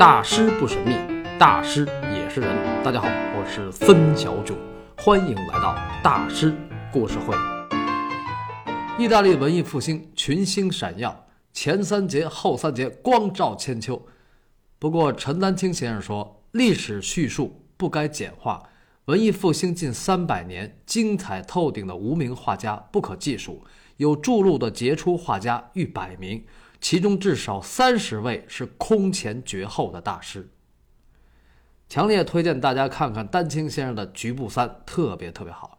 大师不神秘，大师也是人。大家好，我是孙小九，欢迎来到大师故事会。意大利文艺复兴群星闪耀，前三节后三节光照千秋。不过陈丹青先生说，历史叙述不该简化。文艺复兴近三百年，精彩透顶的无名画家不可计数，有著录的杰出画家逾百名。其中至少三十位是空前绝后的大师。强烈推荐大家看看丹青先生的《局部三》，特别特别好。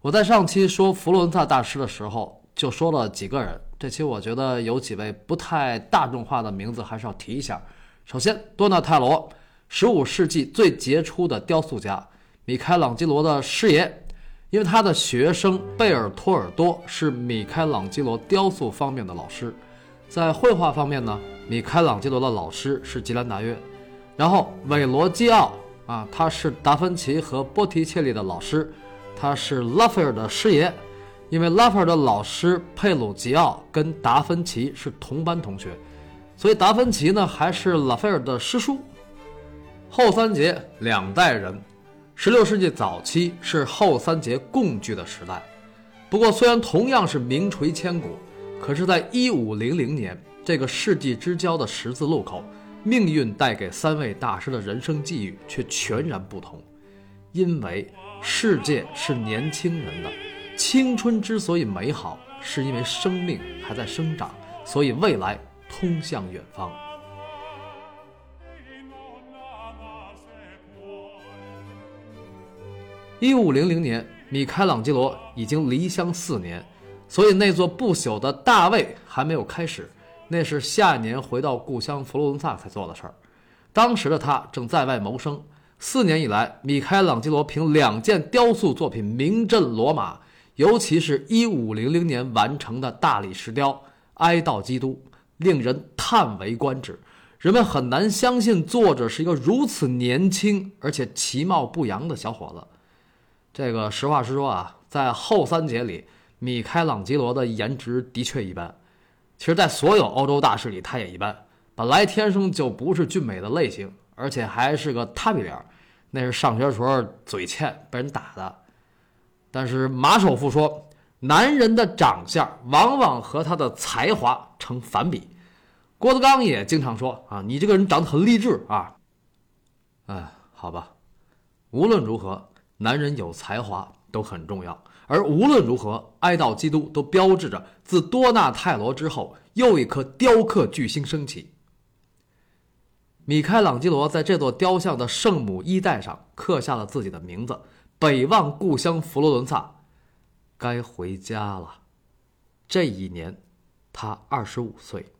我在上期说佛罗伦萨大师的时候，就说了几个人。这期我觉得有几位不太大众化的名字，还是要提一下。首先，多纳泰罗，十五世纪最杰出的雕塑家，米开朗基罗的师爷，因为他的学生贝尔托尔多是米开朗基罗雕塑方面的老师。在绘画方面呢，米开朗基罗的老师是吉兰达约，然后韦罗基奥啊，他是达芬奇和波提切利的老师，他是拉斐尔的师爷，因为拉斐尔的老师佩鲁吉奥跟达芬奇是同班同学，所以达芬奇呢还是拉斐尔的师叔。后三节两代人，十六世纪早期是后三节共聚的时代，不过虽然同样是名垂千古。可是，在一五零零年这个世纪之交的十字路口，命运带给三位大师的人生际遇却全然不同。因为世界是年轻人的，青春之所以美好，是因为生命还在生长，所以未来通向远方。一五零零年，米开朗基罗已经离乡四年。所以那座不朽的大卫还没有开始，那是下一年回到故乡佛罗伦萨才做的事儿。当时的他正在外谋生。四年以来，米开朗基罗凭两件雕塑作品名震罗马，尤其是一五零零年完成的大理石雕《哀悼基督》，令人叹为观止。人们很难相信作者是一个如此年轻而且其貌不扬的小伙子。这个实话实说啊，在后三节里。米开朗基罗的颜值的确一般，其实，在所有欧洲大师里，他也一般。本来天生就不是俊美的类型，而且还是个塌鼻梁，那是上学时候嘴欠被人打的。但是马首富说，男人的长相往往和他的才华成反比。郭德纲也经常说啊，你这个人长得很励志啊。哎，好吧，无论如何，男人有才华都很重要。而无论如何，哀悼基督都标志着自多纳泰罗之后又一颗雕刻巨星升起。米开朗基罗在这座雕像的圣母衣带上刻下了自己的名字，北望故乡佛罗伦萨，该回家了。这一年，他二十五岁，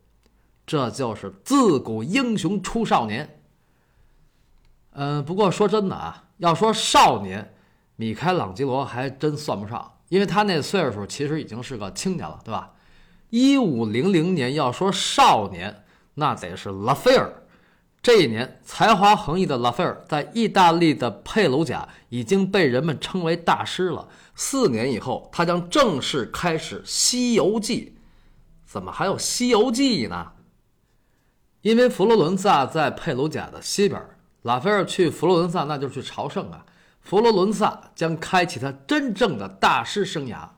这就是自古英雄出少年。嗯，不过说真的啊，要说少年。米开朗基罗还真算不上，因为他那岁数其实已经是个青年了，对吧？一五零零年要说少年，那得是拉斐尔。这一年才华横溢的拉斐尔，在意大利的佩鲁贾已经被人们称为大师了。四年以后，他将正式开始《西游记》。怎么还有《西游记》呢？因为佛罗伦萨在佩鲁贾的西边，拉斐尔去佛罗伦萨那就去朝圣啊。佛罗伦萨将开启他真正的大师生涯。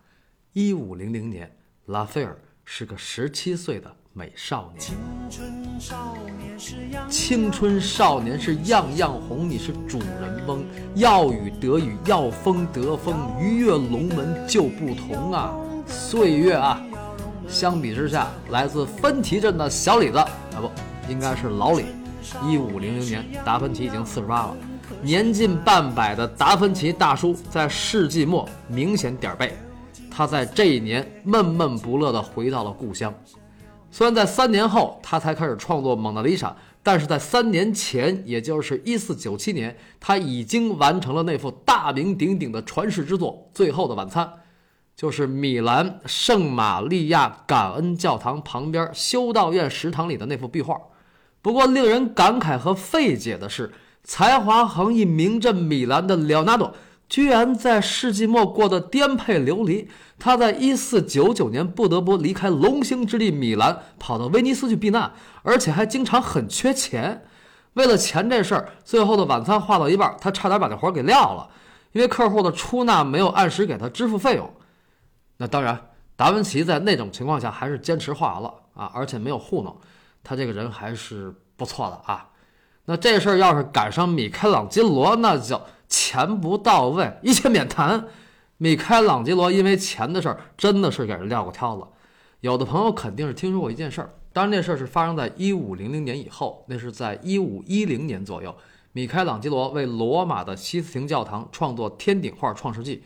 一五零零年，拉斐尔是个十七岁的美少年。青春少年是样青春少年是样样红，你是主人翁。要雨得雨，要风得风，鱼跃龙门就不同啊！岁月啊，相比之下，来自芬奇镇的小李子啊，不，应该是老李。一五零零年，达芬奇已经四十八了。年近半百的达芬奇大叔在世纪末明显点儿背，他在这一年闷闷不乐地回到了故乡。虽然在三年后他才开始创作《蒙娜丽莎》，但是在三年前，也就是一四九七年，他已经完成了那幅大名鼎鼎的传世之作《最后的晚餐》，就是米兰圣玛利亚感恩教堂旁边修道院食堂里的那幅壁画。不过，令人感慨和费解的是。才华横溢、名震米兰的列纳多，居然在世纪末过得颠沛流离。他在一四九九年不得不离开龙兴之地米兰，跑到威尼斯去避难，而且还经常很缺钱。为了钱这事儿，最后的晚餐画到一半，他差点把这活给撂了，因为客户的出纳没有按时给他支付费用。那当然，达芬奇在那种情况下还是坚持画完了啊，而且没有糊弄，他这个人还是不错的啊。那这事儿要是赶上米开朗基罗，那就钱不到位，一切免谈。米开朗基罗因为钱的事儿，真的是给人撂过挑子。有的朋友肯定是听说过一件事儿。当然，那事儿是发生在一五零零年以后，那是在一五一零年左右。米开朗基罗为罗马的西斯廷教堂创作天顶画《创世纪》，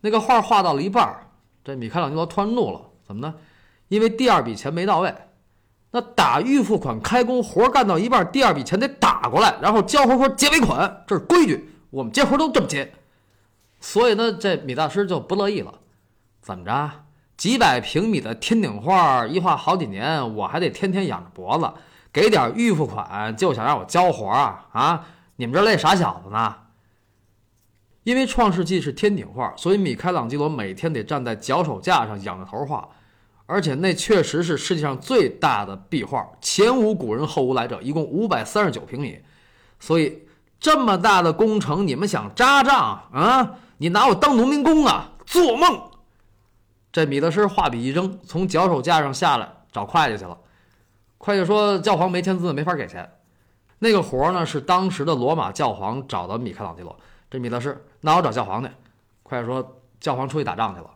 那个画画到了一半儿，这米开朗基罗突然怒了，怎么呢？因为第二笔钱没到位。那打预付款开工，活干到一半，第二笔钱得打过来，然后交活说结尾款，这是规矩，我们接活都这么结。所以呢，这米大师就不乐意了，怎么着？几百平米的天顶画一画好几年，我还得天天仰着脖子给点预付款，就想让我交活啊啊！你们这累傻小子呢？因为《创世纪》是天顶画，所以米开朗基罗每天得站在脚手架上仰着头画，而且那确实是世界上最大的壁画，前无古人后无来者，一共五百三十九平米。所以这么大的工程，你们想扎账啊？你拿我当农民工啊？做梦！这米德师画笔一扔，从脚手架上下来找会计去了。会计说：“教皇没签字，没法给钱。”那个活呢是当时的罗马教皇找的米开朗基罗。这米德师，那我找教皇去。会计说：“教皇出去打仗去了。”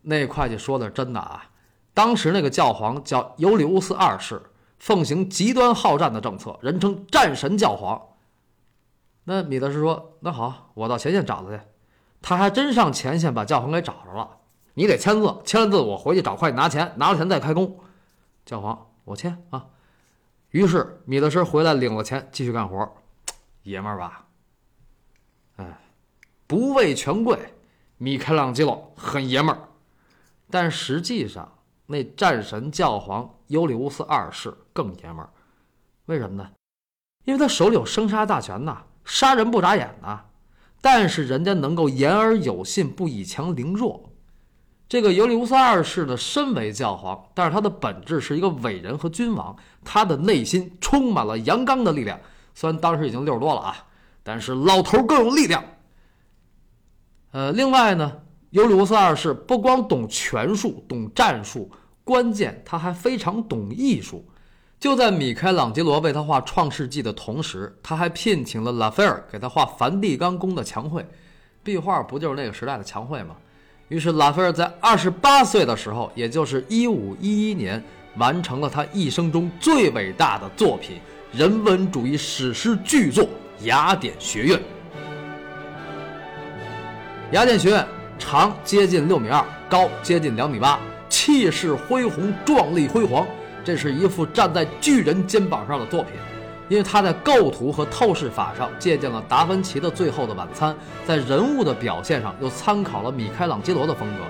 那会计说的是真的啊。当时那个教皇叫尤里乌斯二世，奉行极端好战的政策，人称战神教皇。那米德师说：“那好，我到前线找他去。”他还真上前线把教皇给找着了。你得签字，签了字我回去找会计拿钱，拿了钱再开工。教皇，我签啊。于是米德斯回来领了钱，继续干活。爷们儿吧，哎，不畏权贵，米开朗基罗很爷们儿。但实际上，那战神教皇尤里乌斯二世更爷们儿。为什么呢？因为他手里有生杀大权呐，杀人不眨眼呐。但是人家能够言而有信，不以强凌弱。这个尤里乌斯二世呢身为教皇，但是他的本质是一个伟人和君王，他的内心充满了阳刚的力量。虽然当时已经六十多了啊，但是老头更有力量。呃，另外呢，尤里乌斯二世不光懂权术、懂战术，关键他还非常懂艺术。就在米开朗基罗为他画《创世纪》的同时，他还聘请了拉斐尔给他画梵蒂冈宫的墙绘。壁画不就是那个时代的墙绘吗？于是，拉斐尔在二十八岁的时候，也就是一五一一年，完成了他一生中最伟大的作品——人文主义史诗巨作《雅典学院》。雅典学院长接近六米二，高接近两米八，气势恢宏，壮丽辉煌。这是一幅站在巨人肩膀上的作品。因为他在构图和透视法上借鉴了达芬奇的《最后的晚餐》，在人物的表现上又参考了米开朗基罗的风格。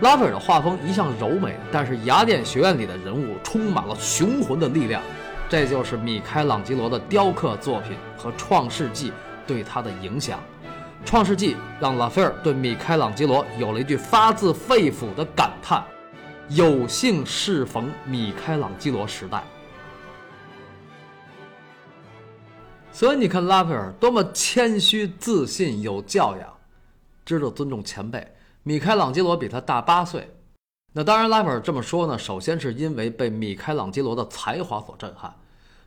拉斐尔的画风一向柔美，但是雅典学院里的人物充满了雄浑的力量，这就是米开朗基罗的雕刻作品和《创世纪》对他的影响。《创世纪》让拉斐尔对米开朗基罗有了一句发自肺腑的感叹：“有幸适逢米开朗基罗时代。”所以你看，拉斐尔多么谦虚、自信、有教养，知道尊重前辈。米开朗基罗比他大八岁，那当然，拉斐尔这么说呢，首先是因为被米开朗基罗的才华所震撼。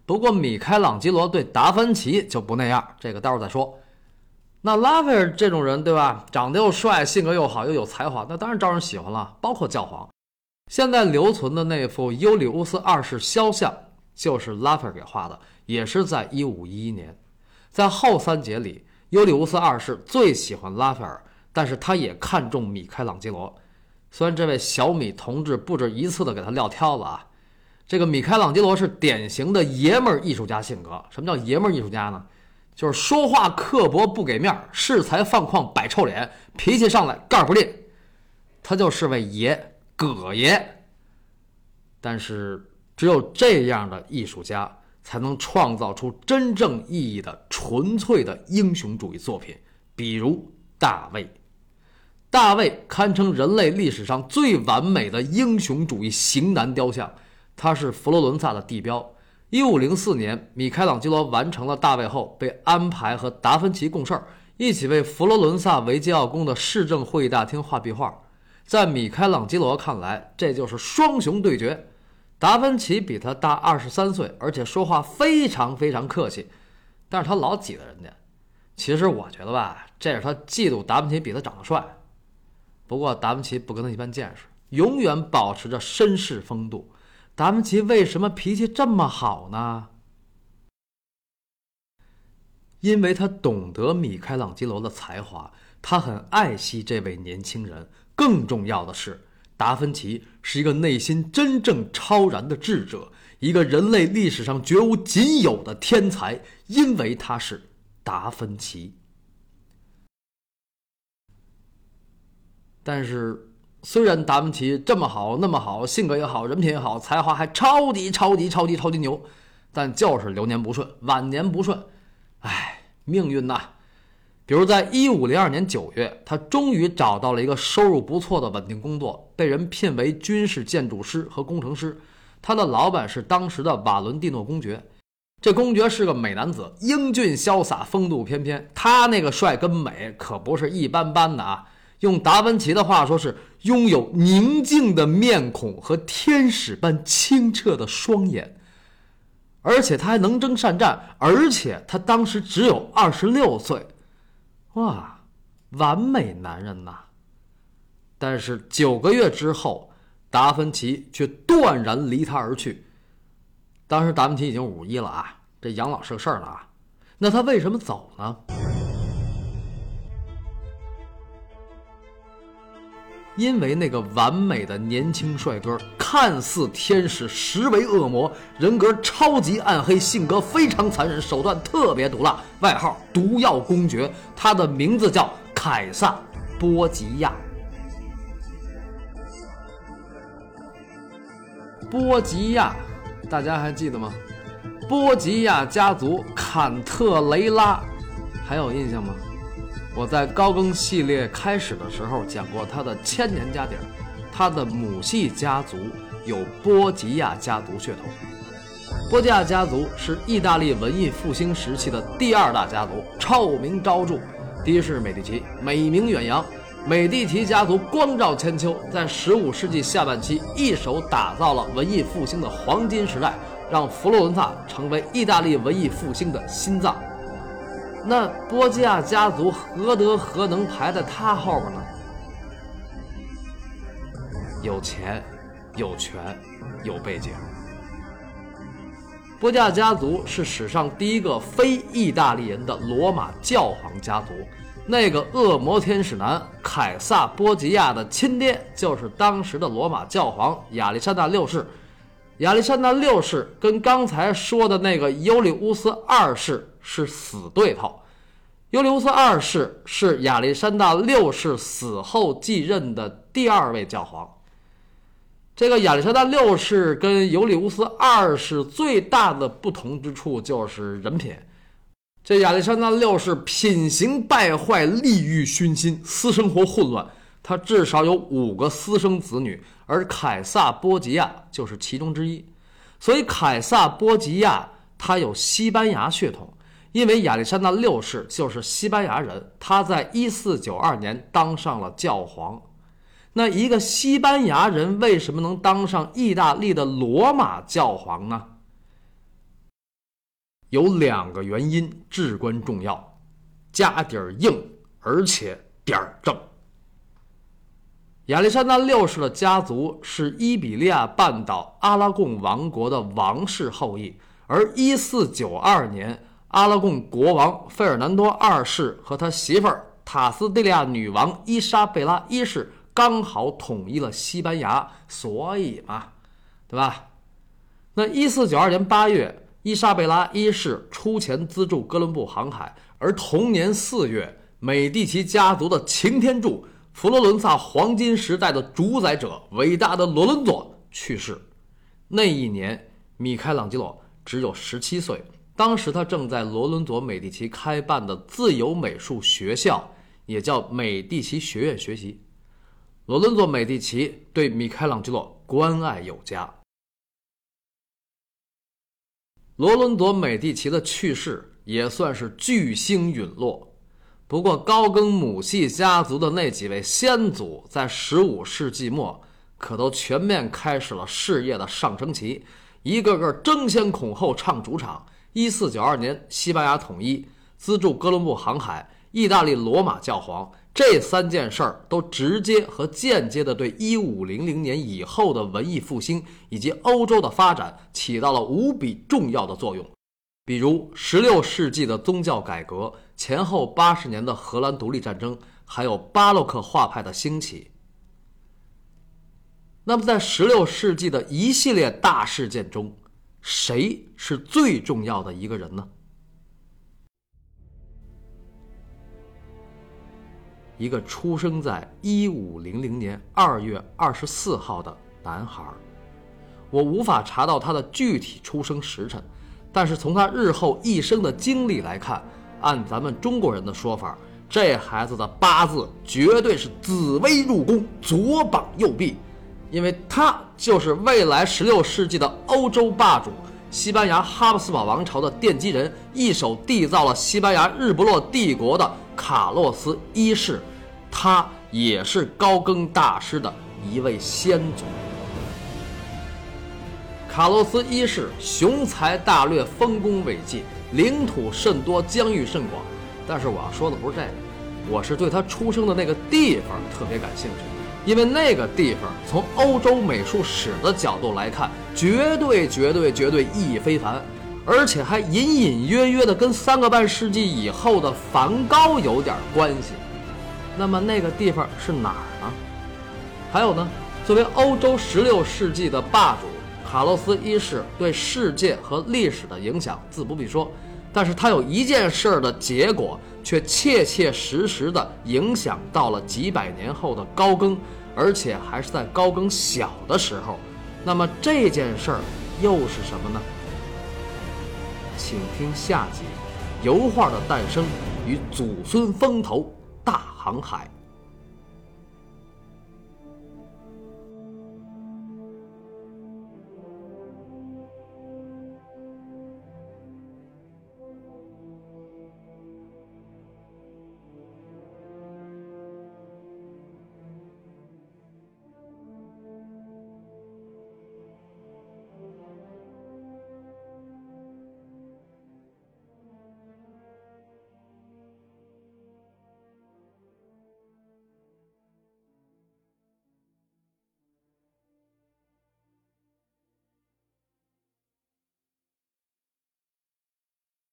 不过，米开朗基罗对达芬奇就不那样，这个待会儿再说。那拉斐尔这种人，对吧？长得又帅，性格又好，又有才华，那当然招人喜欢了。包括教皇，现在留存的那幅尤里乌斯二世肖像，就是拉斐尔给画的。也是在一五一一年，在后三节里，尤里乌斯二世最喜欢拉斐尔，但是他也看中米开朗基罗。虽然这位小米同志不止一次的给他撂挑子啊，这个米开朗基罗是典型的爷们儿艺术家性格。什么叫爷们儿艺术家呢？就是说话刻薄不给面，恃才放旷摆臭脸，脾气上来盖儿不吝。他就是位爷，葛爷。但是只有这样的艺术家。才能创造出真正意义的纯粹的英雄主义作品，比如大卫。大卫堪称人类历史上最完美的英雄主义型男雕像，他是佛罗伦萨的地标，一五零四年，米开朗基罗完成了大卫后，被安排和达芬奇共事儿，一起为佛罗伦萨维吉奥宫的市政会议大厅画壁画。在米开朗基罗看来，这就是双雄对决。达芬奇比他大二十三岁，而且说话非常非常客气，但是他老挤兑人家。其实我觉得吧，这是他嫉妒达芬奇比他长得帅。不过达芬奇不跟他一般见识，永远保持着绅士风度。达芬奇为什么脾气这么好呢？因为他懂得米开朗基罗的才华，他很爱惜这位年轻人。更重要的是，达芬奇是一个内心真正超然的智者，一个人类历史上绝无仅有的天才，因为他是达芬奇。但是，虽然达芬奇这么好，那么好，性格也好，人品也好，才华还超级超级超级超级牛，但就是流年不顺，晚年不顺，唉，命运呐！比如，在一五零二年九月，他终于找到了一个收入不错的稳定工作，被人聘为军事建筑师和工程师。他的老板是当时的瓦伦蒂诺公爵，这公爵是个美男子，英俊潇洒，风度翩翩。他那个帅跟美可不是一般般的啊！用达芬奇的话说，是拥有宁静的面孔和天使般清澈的双眼，而且他还能征善战，而且他当时只有二十六岁。哇，完美男人呐！但是九个月之后，达芬奇却断然离他而去。当时达芬奇已经五一了啊，这养老是个事儿了啊。那他为什么走呢？因为那个完美的年轻帅哥，看似天使，实为恶魔，人格超级暗黑，性格非常残忍，手段特别毒辣，外号“毒药公爵”。他的名字叫凯撒·波吉亚。波吉亚，大家还记得吗？波吉亚家族，坎特雷拉，还有印象吗？我在高更系列开始的时候讲过他的千年家底儿，他的母系家族有波吉亚家族血统。波吉亚家族是意大利文艺复兴时期的第二大家族，臭名昭著。第一是美第奇，美名远扬。美第奇家族光照千秋，在15世纪下半期一手打造了文艺复兴的黄金时代，让佛罗伦萨成为意大利文艺复兴的心脏。那波吉亚家族何德何能排在他后边呢？有钱，有权，有背景。波吉亚家族是史上第一个非意大利人的罗马教皇家族。那个恶魔天使男凯撒·波吉亚的亲爹就是当时的罗马教皇亚历山大六世。亚历山大六世跟刚才说的那个尤里乌斯二世。是死对头，尤里乌斯二世是亚历山大六世死后继任的第二位教皇。这个亚历山大六世跟尤里乌斯二世最大的不同之处就是人品。这亚历山大六世品行败坏，利欲熏心，私生活混乱。他至少有五个私生子女，而凯撒波吉亚就是其中之一。所以凯撒波吉亚他有西班牙血统。因为亚历山大六世就是西班牙人，他在一四九二年当上了教皇。那一个西班牙人为什么能当上意大利的罗马教皇呢？有两个原因至关重要：家底儿硬，而且点儿正。亚历山大六世的家族是伊比利亚半岛阿拉贡王国的王室后裔，而一四九二年。阿拉贡国王费尔南多二世和他媳妇儿塔斯蒂利亚女王伊莎贝拉一世刚好统一了西班牙，所以嘛，对吧？那一四九二年八月，伊莎贝拉一世出钱资助哥伦布航海，而同年四月，美第奇家族的擎天柱、佛罗伦萨黄金时代的主宰者、伟大的罗伦佐去世。那一年，米开朗基罗只有十七岁。当时他正在罗伦佐美第奇开办的自由美术学校，也叫美第奇学院学习。罗伦佐美第奇对米开朗基罗关爱有加。罗伦佐·美第奇的去世也算是巨星陨落。不过，高更母系家族的那几位先祖，在15世纪末可都全面开始了事业的上升期，一个个争先恐后唱主场。1492年，西班牙统一，资助哥伦布航海，意大利罗马教皇，这三件事儿都直接和间接的对1500年以后的文艺复兴以及欧洲的发展起到了无比重要的作用。比如16世纪的宗教改革。前后八十年的荷兰独立战争，还有巴洛克画派的兴起。那么，在十六世纪的一系列大事件中，谁是最重要的一个人呢？一个出生在一五零零年二月二十四号的男孩，我无法查到他的具体出生时辰，但是从他日后一生的经历来看。按咱们中国人的说法，这孩子的八字绝对是紫薇入宫，左膀右臂，因为他就是未来十六世纪的欧洲霸主，西班牙哈布斯堡王朝的奠基人，一手缔造了西班牙日不落帝国的卡洛斯一世，他也是高更大师的一位先祖。卡洛斯一世雄才大略，丰功伟绩。领土甚多，疆域甚广，但是我要说的不是这个，我是对他出生的那个地方特别感兴趣，因为那个地方从欧洲美术史的角度来看，绝对绝对绝对意义非凡，而且还隐隐约约的跟三个半世纪以后的梵高有点关系。那么那个地方是哪儿呢？还有呢，作为欧洲十六世纪的霸主，卡洛斯一世对世界和历史的影响自不必说。但是他有一件事儿的结果，却切切实实的影响到了几百年后的高更，而且还是在高更小的时候。那么这件事儿又是什么呢？请听下集：油画的诞生与祖孙风头大航海。